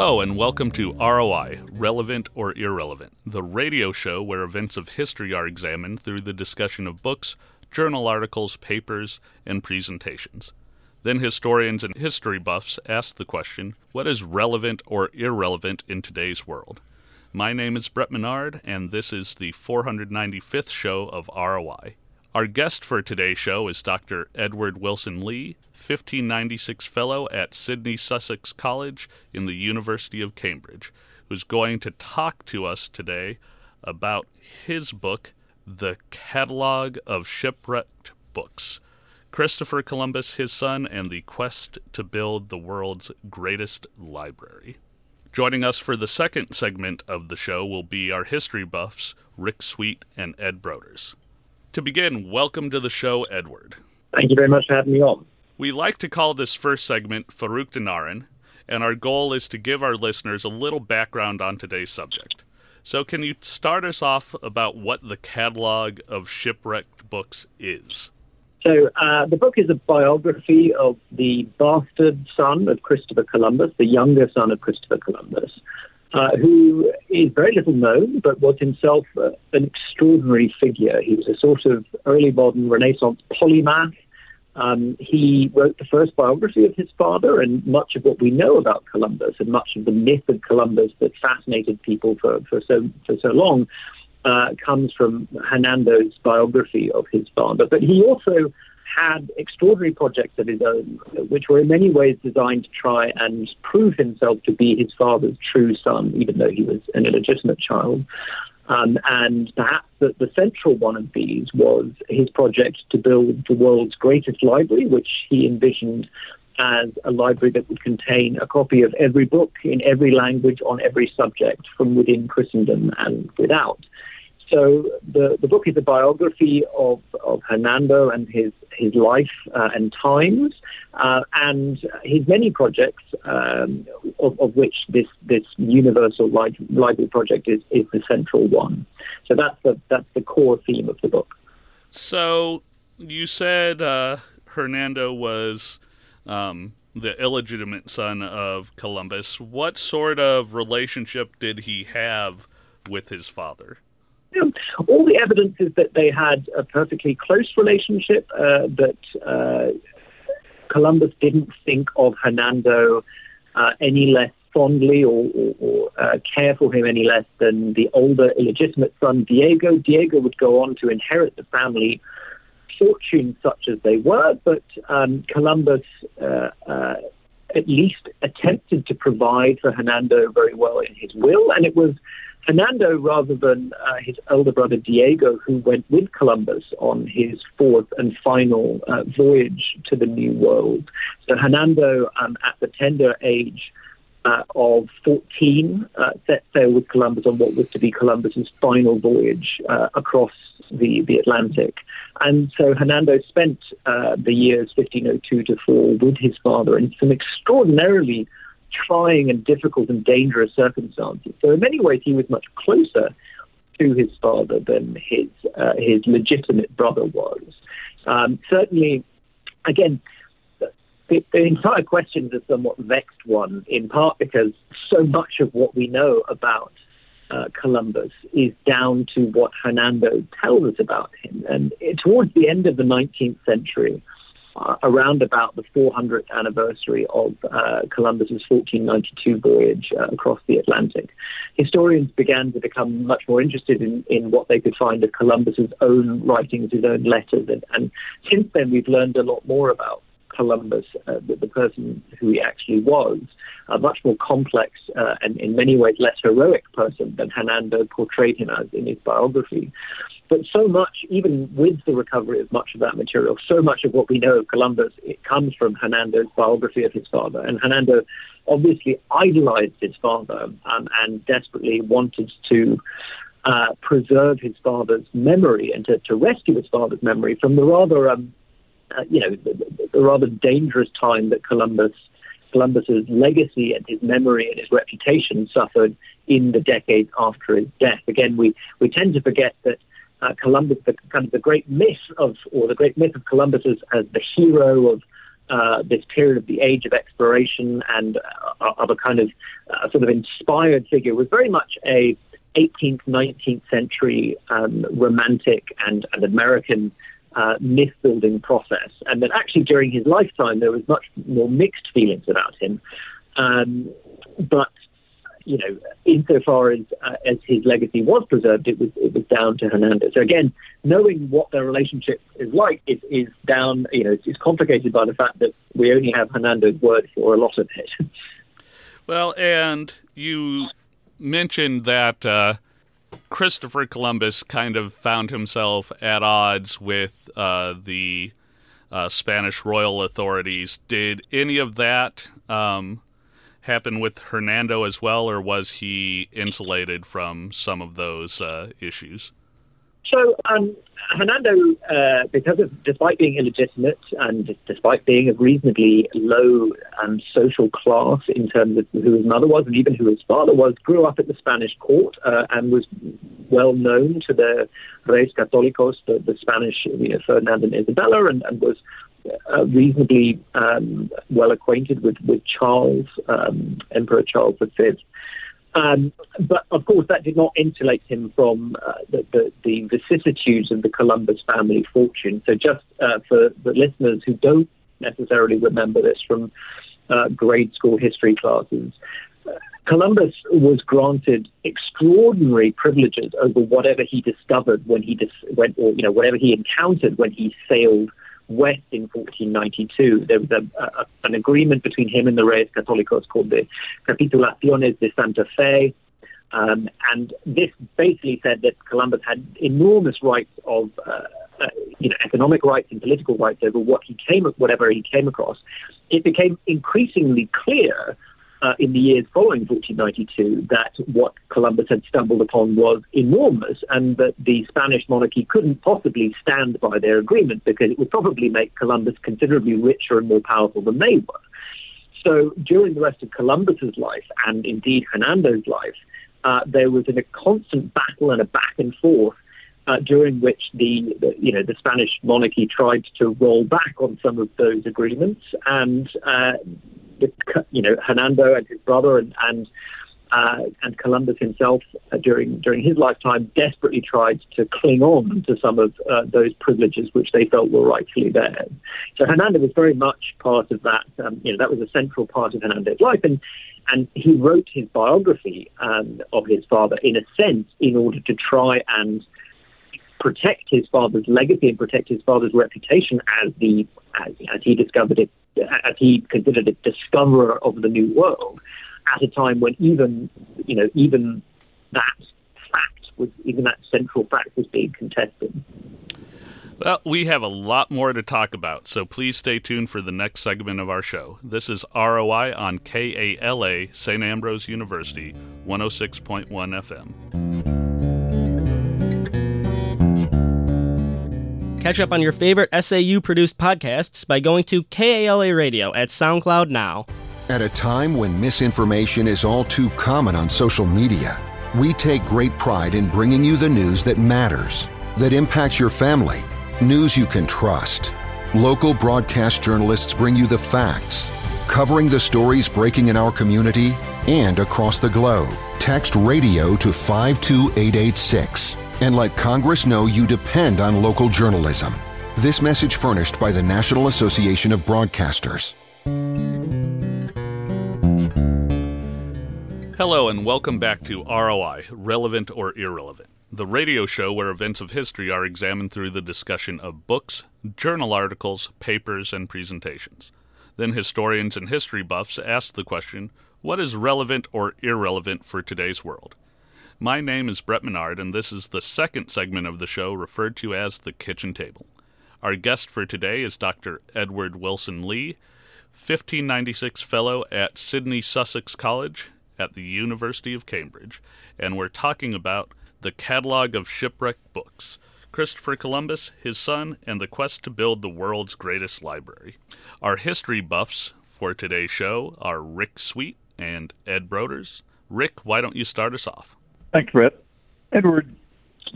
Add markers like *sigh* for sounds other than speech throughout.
Hello, and welcome to ROI, Relevant or Irrelevant, the radio show where events of history are examined through the discussion of books, journal articles, papers, and presentations. Then historians and history buffs ask the question what is relevant or irrelevant in today's world? My name is Brett Menard, and this is the 495th show of ROI. Our guest for today's show is Dr. Edward Wilson Lee, 1596 Fellow at Sidney Sussex College in the University of Cambridge, who's going to talk to us today about his book, The Catalogue of Shipwrecked Books Christopher Columbus, his son, and the quest to build the world's greatest library. Joining us for the second segment of the show will be our history buffs, Rick Sweet and Ed Broders. To begin, welcome to the show, Edward. Thank you very much for having me on. We like to call this first segment Farouk Dinarin, and our goal is to give our listeners a little background on today's subject. So, can you start us off about what the catalog of shipwrecked books is? So, uh, the book is a biography of the bastard son of Christopher Columbus, the younger son of Christopher Columbus uh, who is very little known, but was himself uh, an extraordinary figure. He was a sort of early modern Renaissance polymath. Um, he wrote the first biography of his father, and much of what we know about Columbus and much of the myth of Columbus that fascinated people for, for so for so long uh, comes from Hernando's biography of his father. But he also had extraordinary projects of his own, which were in many ways designed to try and prove himself to be his father's true son, even though he was an illegitimate child. Um, and perhaps the, the, central one of these was his project to build the world's greatest library, which he envisioned as a library that would contain a copy of every book in every language on every subject from within Christendom and without. So the, the book is a biography of, of Hernando and his, his life uh, and times, uh, and his many projects, um, of, of, which this, this universal library project is, is the central one. So that's the, that's the core theme of the book. So you said uh, Hernando was um, the illegitimate son of Columbus. What sort of relationship did he have with his father? All the evidence is that they had a perfectly close relationship, uh, that uh, Columbus didn't think of Hernando uh, any less fondly or, or, or uh, care for him any less than the older illegitimate son Diego. Diego would go on to inherit the family fortunes such as they were, but um, Columbus uh, uh, at least attempted to provide for Hernando very well in his will, and it was Hernando, rather than uh, his elder brother Diego, who went with Columbus on his fourth and final uh, voyage to the New World. So Hernando, um, at the tender age uh, of 14, uh, set sail with Columbus on what was to be Columbus's final voyage uh, across the, the Atlantic. And so Hernando spent uh, the years 1502 to 4 with his father in some extraordinarily trying and difficult and dangerous circumstances. So in many ways, he was much closer to his father than his uh, his legitimate brother was. Um, certainly, again. The, the entire question is a somewhat vexed one, in part because so much of what we know about uh, Columbus is down to what Hernando tells us about him. And towards the end of the 19th century, around about the 400th anniversary of uh, Columbus's 1492 voyage uh, across the Atlantic, historians began to become much more interested in, in what they could find of Columbus's own writings, his own letters, and, and since then we've learned a lot more about Columbus, uh, the, the, person who he actually was, a much more complex uh, and in many ways less heroic person than Hernando portrayed him as in his biography. But so much, even with the recovery of much of that material, so much of what we know of Columbus, it comes from Hernando's biography of his father. And Hernando obviously idolized his father um, and desperately wanted to uh, preserve his father's memory and to, to, rescue his father's memory from the rather, um, uh, you know, the, the, rather dangerous time that Columbus, Columbus's legacy and his memory and his reputation suffered in the decades after his death. Again, we, we tend to forget that uh, Columbus, the kind of the great myth of, or the great myth of Columbus as, as the hero of uh, this period of the age of exploration and uh, of a kind of uh, sort of inspired figure was very much a 18th, 19th century um, romantic and, and American uh, myth building process. And that actually during his lifetime there was much more mixed feelings about him. Um, but you know, insofar as uh, as his legacy was preserved, it was it was down to Hernando. So again, knowing what their relationship is like is, is down. You know, it's, it's complicated by the fact that we only have Hernando's word for a lot of it. *laughs* Well, and you mentioned that uh, Christopher Columbus kind of found himself at odds with uh, the uh, Spanish royal authorities. Did any of that um, happen with Hernando as well, or was he insulated from some of those uh, issues? So um, Hernando, uh, because of despite being illegitimate and despite being of reasonably low um, social class in terms of who his mother was and even who his father was, grew up at the Spanish court uh, and was well known to the Reyes Católicos, the, the Spanish you know, Ferdinand and Isabella, and, and was uh, reasonably um, well acquainted with, with Charles, um, Emperor Charles V. Um, but of course, that did not insulate him from uh, the, the, the, vicissitudes of the Columbus family fortune. So, just uh, for the listeners who don't necessarily remember this from uh, grade school history classes, Columbus was granted extraordinary privileges over whatever he discovered when he dis- went, or you know, whatever he encountered when he sailed west in 1492. There was a, a, an agreement between him and the Reyes Católicos called the Capitulaciones de Santa Fe. Um, and this basically said that Columbus had enormous rights of, uh, uh, you know, economic rights and political rights over what he came, whatever he came across. It became increasingly clear uh, in the years following 1492 that what Columbus had stumbled upon was enormous and that the Spanish monarchy couldn't possibly stand by their agreement because it would probably make Columbus considerably richer and more powerful than they were. So during the rest of Columbus's life and indeed Hernando's life, uh, there was a constant battle and a back and forth uh, during which the, the, you know the Spanish monarchy tried to roll back on some of those agreements, and uh, you know Hernando and his brother and and uh, and Columbus himself uh, during during his lifetime desperately tried to cling on to some of uh, those privileges which they felt were rightfully theirs. So Hernando was very much part of that. Um, you know that was a central part of Hernando's life, and and he wrote his biography um, of his father in a sense in order to try and protect his father's legacy and protect his father's reputation as the as, as he discovered it as he considered it discoverer of the new world at a time when even you know even that fact was even that central fact was being contested. Well, we have a lot more to talk about, so please stay tuned for the next segment of our show. This is ROI on KALA St. Ambrose University, 106.1 FM. Catch up on your favorite SAU produced podcasts by going to KALA Radio at SoundCloud now. At a time when misinformation is all too common on social media, we take great pride in bringing you the news that matters, that impacts your family, news you can trust. Local broadcast journalists bring you the facts, covering the stories breaking in our community and across the globe. Text radio to 52886 and let Congress know you depend on local journalism. This message furnished by the National Association of Broadcasters. Hello, and welcome back to ROI Relevant or Irrelevant, the radio show where events of history are examined through the discussion of books, journal articles, papers, and presentations. Then historians and history buffs ask the question what is relevant or irrelevant for today's world? My name is Brett Menard, and this is the second segment of the show referred to as the Kitchen Table. Our guest for today is Dr. Edward Wilson Lee, 1596 Fellow at Sidney Sussex College at the University of Cambridge, and we're talking about the Catalogue of Shipwrecked Books. Christopher Columbus, his son, and the quest to build the world's greatest library. Our history buffs for today's show are Rick Sweet and Ed Broders. Rick, why don't you start us off? Thanks, Brett. Edward,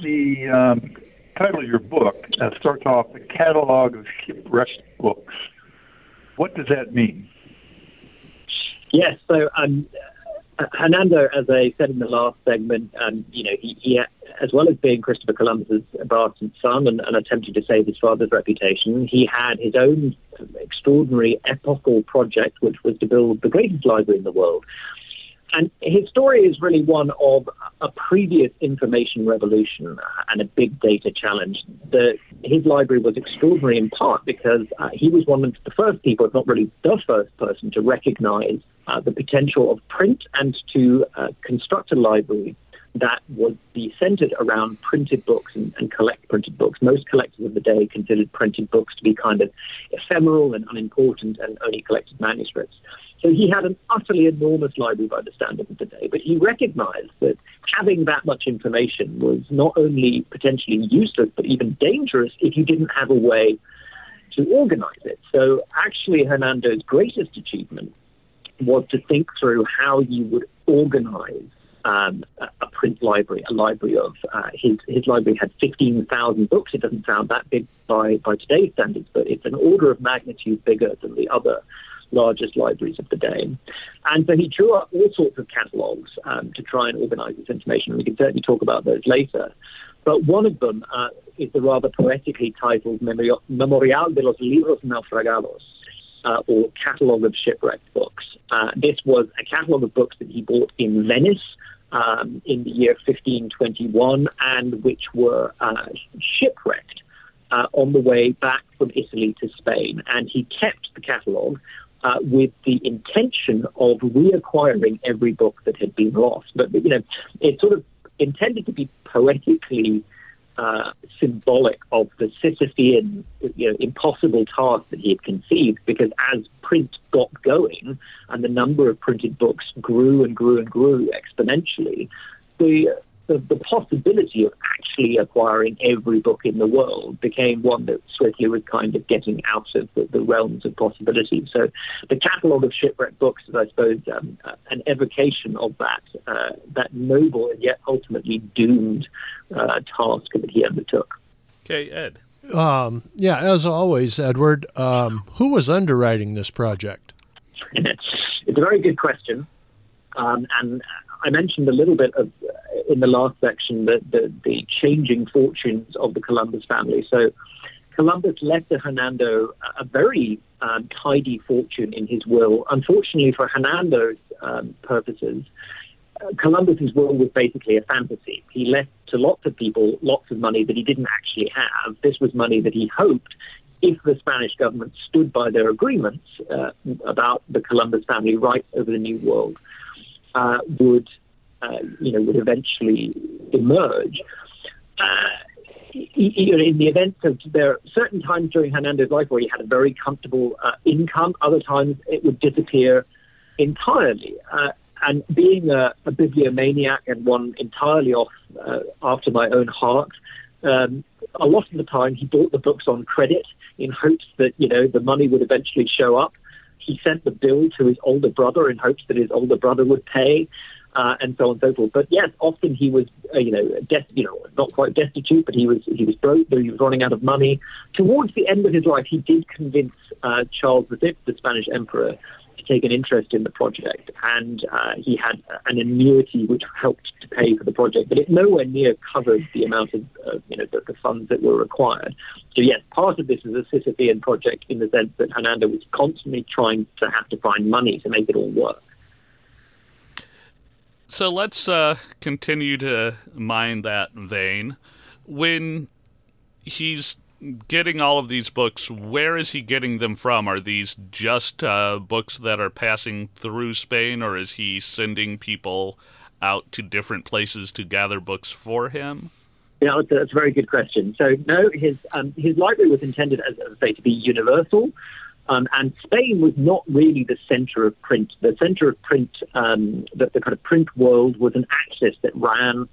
the um, title of your book uh, starts off the catalog of shipwrecked books. what does that mean? Yes, so um, Hernando, as I said in the last segment, um, you know, he, he, as well as being Christopher Columbus's bastard son and, and attempting to save his father's reputation, he had his own extraordinary epochal project, which was to build the greatest library in the world. And his story is really one of a previous information revolution and a big data challenge. The, his library was extraordinary in part because uh, he was one of the first people, if not really the first person, to recognize uh, the potential of print and to uh, construct a library that would be centered around printed books and, and, collect printed books. Most collectors of the day considered printed books to be kind of ephemeral and unimportant and only collected manuscripts. So he had an utterly enormous library by the standards of the day, but he recognized that having that much information was not only potentially useless, but even dangerous if you didn't have a way to organize it. So actually, Hernando's greatest achievement was to think through how you would organize um, a, print library, a library of uh, his his library had 15,000 books. It doesn't sound that big by by today's standards, but it's an order of magnitude bigger than the other largest libraries of the day. And so he drew up all sorts of catalogs um, to try and organize this information. We can certainly talk about those later. But one of them uh, is the rather poetically titled Memorial de los Libros Naufragados, uh, or Catalogue of Shipwrecked Books. Uh, this was a catalogue of books that he bought in Venice um, in the year 1521 and which were uh, shipwrecked uh, on the way back from Italy to Spain. And he kept the catalogue uh, with the intention of reacquiring every book that had been lost. But, you know, it's sort of intended to be poetically uh, symbolic of the Sisyphean, you know, impossible task that he had conceived. Because as print got going and the number of printed books grew and grew and grew exponentially, the the, the possibility of actually acquiring every book in the world became one that swiftly was kind of getting out of the, the realms of possibility. So the catalogue of shipwrecked books is, I suppose, um, an evocation of that uh, that noble and yet ultimately doomed uh, task that he undertook. Okay, Ed. Um, yeah, as always, Edward, um, who was underwriting this project? *laughs* it's a very good question. Um, and I mentioned a little bit of in the last section the, the, the changing fortunes of the Columbus family. So Columbus left to Hernando a very um, tidy fortune in his will. Unfortunately for Hernando's um, purposes, uh, Columbus's will was basically a fantasy. He left to lots of people lots of money that he didn't actually have. This was money that he hoped, if the Spanish government stood by their agreements uh, about the Columbus family rights over the New World, uh, would uh, you know would eventually emerge. Uh, in the event of there are certain times during Hernando's life where he had a very comfortable uh, income, other times it would disappear entirely. And being a, a, bibliomaniac and one entirely off uh, after my own heart, um, a lot of the time he bought the books on credit in hopes that you know the money would eventually show up. He sent the bill to his older brother in hopes that his older brother would pay. Uh, and so on and so forth. But yes, often he was, uh, you know, you know, not quite destitute, but he was he was broke, but he was running out of money. Towards the end of his life, he did convince uh, Charles V, the Spanish emperor, to take an interest in the project, and uh, he had an annuity which helped to pay for the project, but it nowhere near covered the amount of, uh, you know, the, the funds that were required. So yes, part of this is a Sisyphean project in the sense that Hernando was constantly trying to have to find money to make it all work. So let's uh, continue to mine that vein. When he's getting all of these books, where is he getting them from? Are these just uh, books that are passing through Spain, or is he sending people out to different places to gather books for him? Yeah, that's a, that's a very good question. So, no, his um, his library was intended, as I say, to be universal. Um, and Spain was not really the center of print. The center of print, um, the, the, kind of print world, was an axis that ran,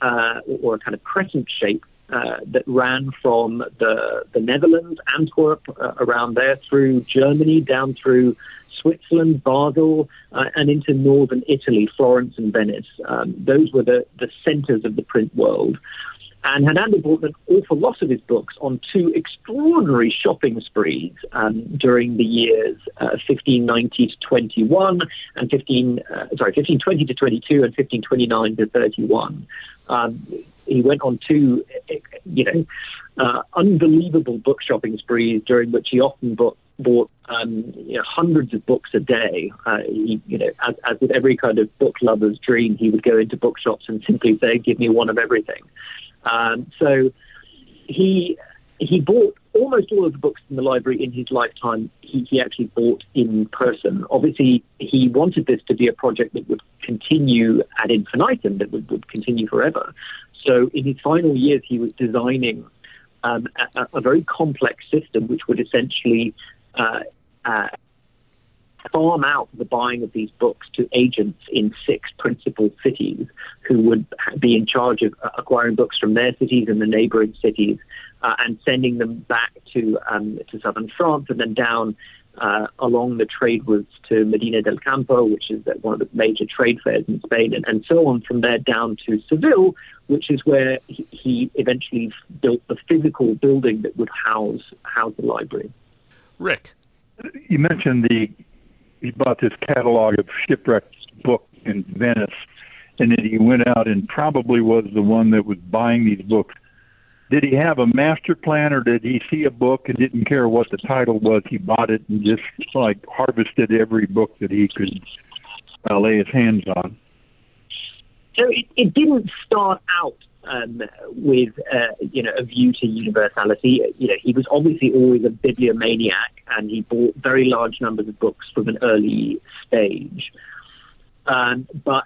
uh, or a kind of crescent shape uh, that ran from the, the Netherlands, Antwerp, uh, around there, through Germany, down through Switzerland, Basel, uh, and into northern Italy, Florence and Venice. Um, those were the, the centers of the print world. And Hernando bought an awful lot of his books on two extraordinary shopping sprees um, during the years uh, 1590 to 21 and 15, uh, sorry, 1520 to 22 and 1529 to 31. Um, he went on two, you know, uh, unbelievable book shopping sprees during which he often bought, bought um, you know, hundreds of books a day. Uh, he, you know, as, as with every kind of book lover's dream, he would go into bookshops and simply say, "Give me one of everything." Um, so he he bought almost all of the books in the library in his lifetime. He, he actually bought in person. Obviously, he wanted this to be a project that would continue ad infinitum, that would, would continue forever. So in his final years, he was designing um, a, a, very complex system which would essentially uh, uh, farm out the buying of these books to agents in six principal cities who would be in charge of uh, acquiring books from their cities and the neighboring cities uh, and sending them back to um, to southern France and then down uh, along the trade routes to Medina del Campo, which is one of the major trade fairs in Spain, and, and so on from there down to Seville, which is where he, he eventually built the physical building that would house house the library. Rick, you mentioned the he bought this catalog of shipwrecked books in Venice, and then he went out and probably was the one that was buying these books. Did he have a master plan, or did he see a book and didn't care what the title was? He bought it and just like harvested every book that he could uh, lay his hands on. So it, it didn't start out um, with uh, you know a view to universality. You know, he was obviously always a bibliomaniac, and he bought very large numbers of books from an early stage. Um, but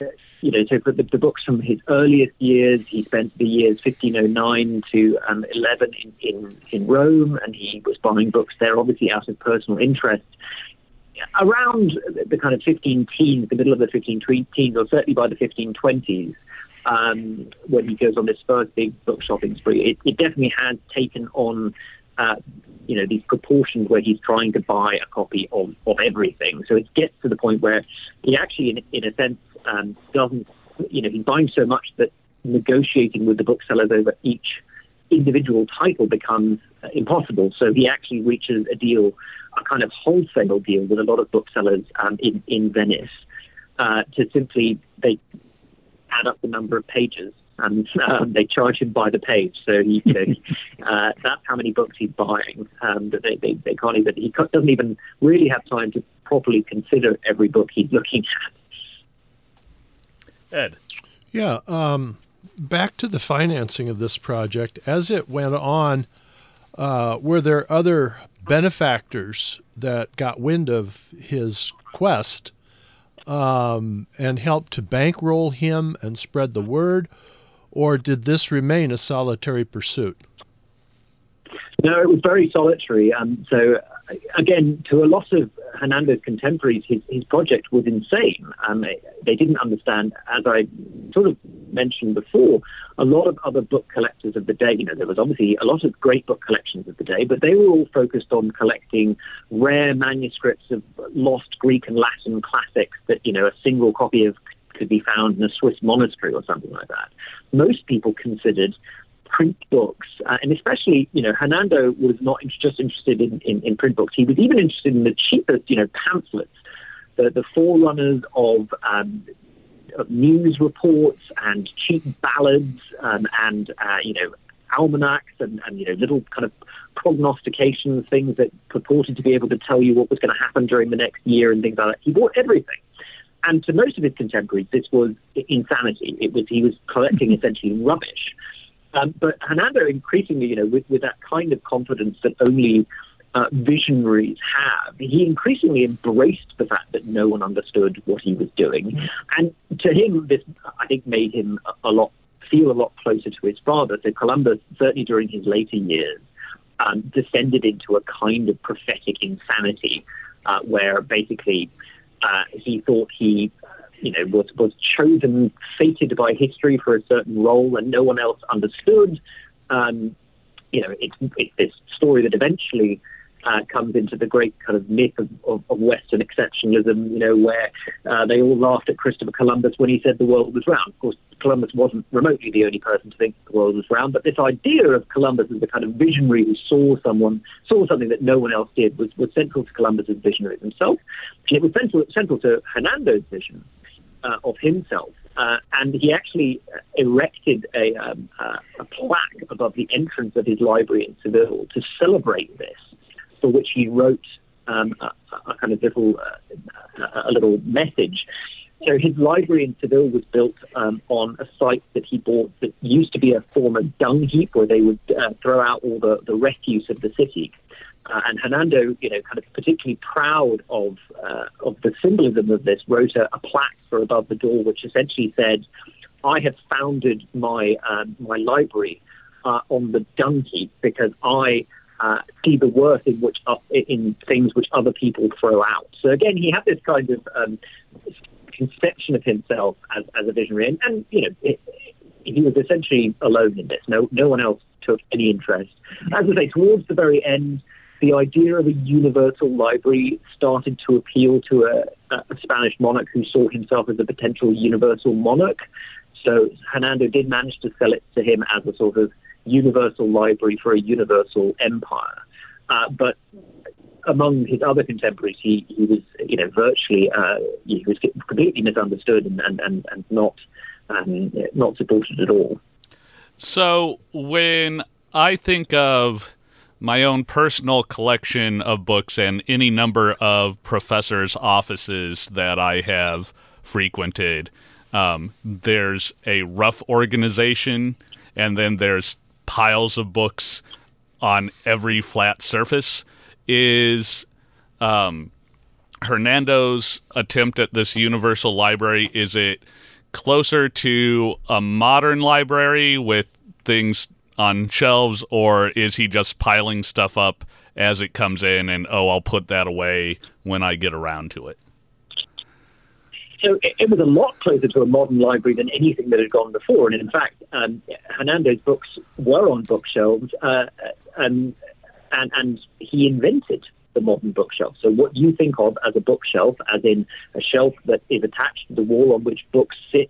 uh, you know, so the, the, books from his earliest years, he spent the years 1509 to um, 11 in, in, in Rome, and he was buying books there, obviously out of personal interest. Around the kind of 15 teens, the middle of the 15 teens, or certainly by the 1520s, um, when he goes on this first big book shopping spree. It, it definitely has taken on, uh, you know, these proportions where he's trying to buy a copy of, of everything. So it gets to the point where he actually, in, in a sense, um, doesn't, you know, he's buying so much that negotiating with the booksellers over each individual title becomes uh, impossible. So he actually reaches a deal, a kind of wholesale deal with a lot of booksellers um, in in Venice uh, to simply they add up the number of pages and um, they charge him by the page. So he, you know, *laughs* uh, that's how many books he's buying. Um, that they, they, they can't even he doesn't even really have time to properly consider every book he's looking at. Ed, yeah. Um, back to the financing of this project. As it went on, uh, were there other benefactors that got wind of his quest um, and help to bankroll him and spread the word, or did this remain a solitary pursuit? No, it was very solitary. Um, so, again, to a lot of Hernando's contemporaries, his, his project was insane. Um, they didn't understand, as I sort of mentioned before, a lot of other book collectors of the day. You know, there was obviously a lot of great book collections of the day, but they were all focused on collecting rare manuscripts of lost Greek and Latin classics that, you know, a single copy of could be found in a Swiss monastery or something like that. Most people considered print books, uh, and especially, you know, Hernando was not just interested in, in, in, print books. He was even interested in the cheapest, you know, pamphlets, the, the forerunners of, um, news reports and cheap ballads um, and, uh, you know, almanacs and, and, you know, little kind of prognostications, things that purported to be able to tell you what was going to happen during the next year and things like that. He bought everything. And to most of his contemporaries, this was insanity. It was he was collecting essentially rubbish. Um, but Hernando increasingly, you know, with, with that kind of confidence that only uh, visionaries have, he increasingly embraced the fact that no one understood what he was doing. And to him, this, I think, made him a, a lot feel a lot closer to his father. So Columbus, certainly during his later years, um, descended into a kind of prophetic insanity uh, where basically uh, he thought he you know, was, was chosen, fated by history for a certain role and no one else understood. Um, you know, it's, it's this story that eventually uh, comes into the great kind of myth of, of, of Western exceptionalism, you know, where uh, they all laughed at Christopher Columbus when he said the world was round. Of course, Columbus wasn't remotely the only person to think the world was round, but this idea of Columbus as the kind of visionary who saw someone, saw something that no one else did, was, was central to Columbus's visionary himself. And it was central, central to Hernando's vision uh, of himself. Uh, and he actually erected a, um, uh, a plaque above the entrance of his library in Seville to celebrate this for which he wrote um, a, a, kind of little uh, a little message. So his library in Seville was built um, on a site that he bought that used to be a former dung heap where they would uh, throw out all the, the refuse of the city. Uh, and Hernando, you know, kind of particularly proud of uh, of the symbolism of this, wrote a, a, plaque for above the door, which essentially said, "I have founded my um, my library uh, on the dung heap because I uh, see the worth in which uh, in things which other people throw out. So again, he had this kind of um, conception of himself as, as a visionary, and, and you know, it, he was essentially alone in this. No, no one else took any interest. As I say, towards the very end, the idea of a universal library started to appeal to a, a Spanish monarch who saw himself as a potential universal monarch. So Hernando did manage to sell it to him as a sort of universal library for a universal empire. Uh, but among his other contemporaries, he, he was, you know, virtually uh, he was completely misunderstood and and, and, and not um, not supported at all. So when I think of my own personal collection of books and any number of professors' offices that I have frequented, um, there's a rough organization, and then there's piles of books on every flat surface is um, Hernando's attempt at this universal library. Is it closer to a modern library with things on shelves or is he just piling stuff up as it comes in and oh I'll put that away when I get around to it so it, it, was a lot closer to a modern library than anything that had gone before. And in fact, um, Hernando's books were on bookshelves, uh, and, and, and he invented the modern bookshelf. So what you think of as a bookshelf, as in a shelf that is attached to the wall on which books sit,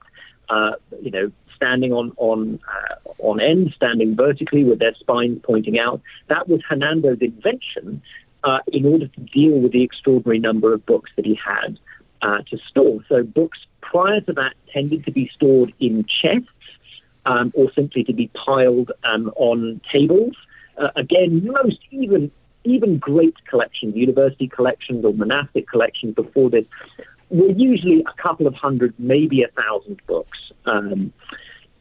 uh, you know, standing on on uh, on end, standing vertically with their spines pointing out, that was Hernando's invention uh, in order to deal with the extraordinary number of books that he had uh, to store. So books prior to that tended to be stored in chests um, or simply to be piled um, on tables. Uh, again, most even even great collections, university collections or monastic collections before this, were usually a couple of hundred, maybe a thousand books. Um,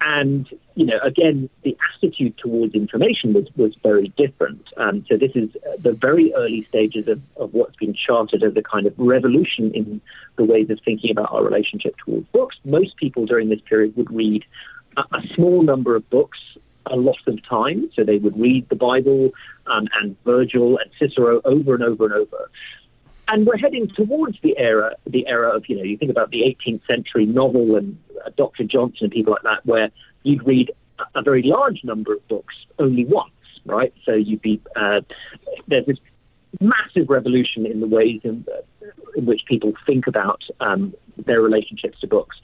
and, you know, again, the attitude towards information was, was very different. Um, so this is the very early stages of, of what's been charted as a kind of revolution in the ways of thinking about our relationship towards books. Most people during this period would read a, a small number of books a lot of time. So they would read the Bible um, and Virgil and Cicero over and over and over and we're heading towards the era, the era of you know, you think about the 18th century novel and uh, Dr. Johnson and people like that, where you'd read a, very large number of books only once, right? So you'd be uh, there's this massive revolution in the ways in, uh, in which people think about um, their relationships to books.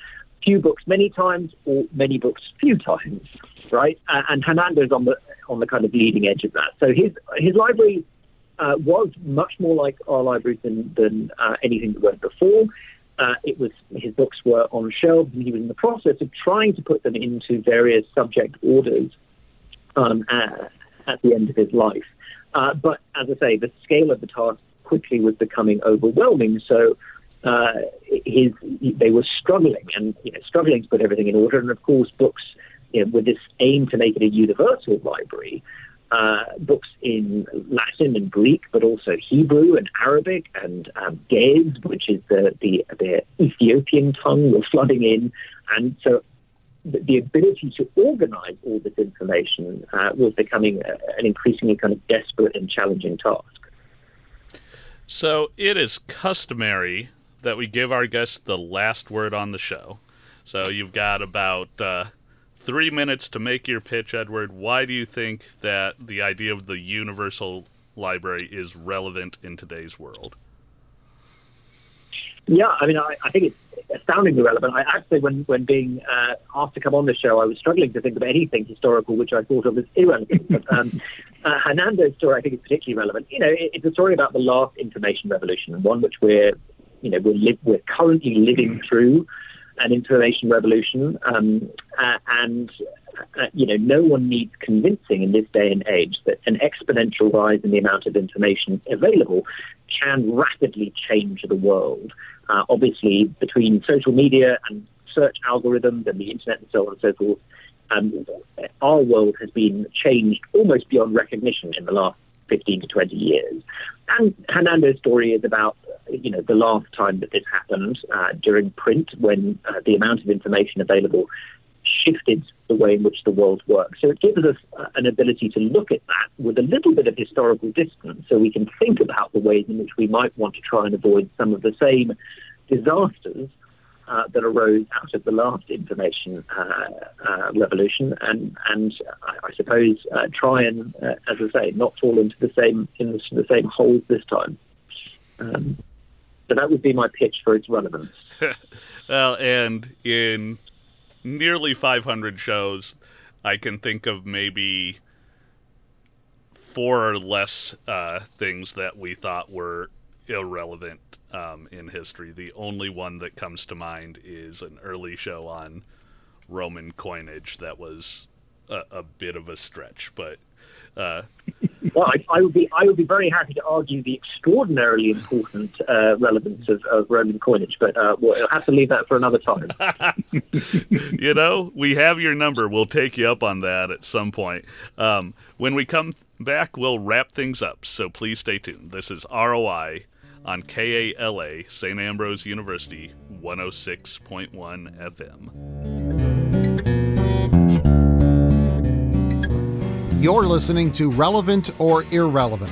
Few books many times, or many books few times, right? And Hernando's on the on the kind of leading edge of that. So his his library uh, was much more like our libraries than, than uh, anything that went before. Uh, it was his books were on shelves, and he was in the process of trying to put them into various subject orders um, at, at the end of his life. Uh, but as I say, the scale of the task quickly was becoming overwhelming. So uh, his they were struggling and you know, struggling to put everything in order. And of course, books you know, with this aim to make it a universal library uh, books in Latin and Greek, but also Hebrew and Arabic and um, Ge'ez, which is the, the, the Ethiopian tongue, were flooding in. And so the, the ability to organize all this information uh, was becoming a, an increasingly kind of desperate and challenging task. So it is customary that we give our guests the last word on the show. So you've got about uh, three minutes to make your pitch, Edward. Why do you think that the idea of the universal library is relevant in today's world? Yeah, I mean, I, I think it's astoundingly relevant. I actually, when when being uh, asked to come on the show, I was struggling to think of anything historical which I thought of as irrelevant. but um, *laughs* uh, Hernando's story, I think, is particularly relevant. You know, it, it's a story about the last information revolution, and one which we're, you know, we're li- we're currently living through an information revolution, um, uh, and uh, you know, no one needs convincing in this day and age that an exponential rise in the amount of information available can rapidly change the world. Uh, obviously, between social media and search algorithms and the internet and so on and so forth, um, our world has been changed almost beyond recognition in the last 15 to 20 years. And Hernando's story is about, you know, the last time that this happened uh, during print when uh, the amount of information available shifted the way in which the world works. So it gives us uh, an ability to look at that with a little bit of historical distance so we can think about the ways in which we might want to try and avoid some of the same disasters uh, that arose out of the last information uh, uh, revolution, and and I, I suppose uh, try and, uh, as I say, not fall into the same in the, the same holes this time. Um, so that would be my pitch for its relevance. *laughs* well, and in nearly 500 shows, I can think of maybe four or less uh, things that we thought were irrelevant um, in history. The only one that comes to mind is an early show on Roman coinage that was a, a bit of a stretch, but. Uh, *laughs* well, I, I, would be I would be very happy to argue the extraordinarily important uh, relevance of, of, Roman coinage, but uh, we'll have to leave that for another time. *laughs* you know, we have your number. We'll take you up on that at some point. Um, when we come back, we'll wrap things up. So please stay tuned. This is ROI on KALA, St. Ambrose University, 106.1 FM. You're listening to Relevant or Irrelevant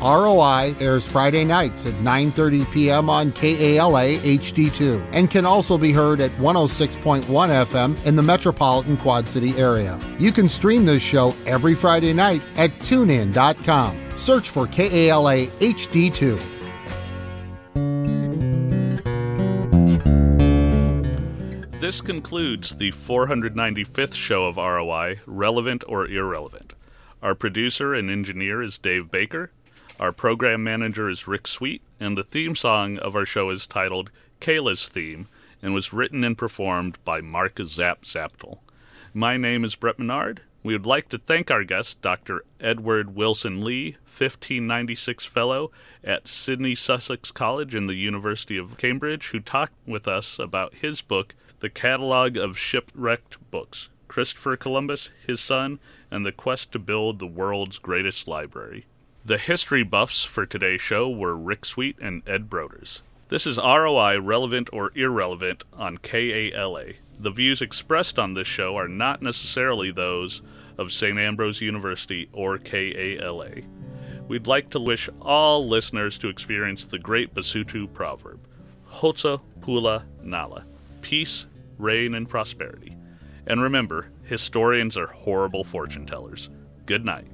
ROI airs Friday nights at 9:30 p.m. on KALA HD2 and can also be heard at 106.1 FM in the metropolitan Quad City area. You can stream this show every Friday night at tunein.com. Search for KALA HD2. This concludes the 495th show of ROI, Relevant or Irrelevant. Our producer and engineer is Dave Baker. Our program manager is Rick Sweet, and the theme song of our show is titled Kayla's Theme and was written and performed by Mark Zap Zaptel. My name is Brett Menard. We would like to thank our guest, Dr. Edward Wilson Lee, 1596 Fellow at Sidney Sussex College and the University of Cambridge, who talked with us about his book, The Catalogue of Shipwrecked Books Christopher Columbus, His Son, and the Quest to Build the World's Greatest Library. The history buffs for today's show were Rick Sweet and Ed Broders. This is ROI Relevant or Irrelevant on KALA. The views expressed on this show are not necessarily those of St. Ambrose University or KALA. We'd like to wish all listeners to experience the great Basutu proverb, Khotso Pula Nala, peace, rain, and prosperity. And remember, historians are horrible fortune tellers. Good night.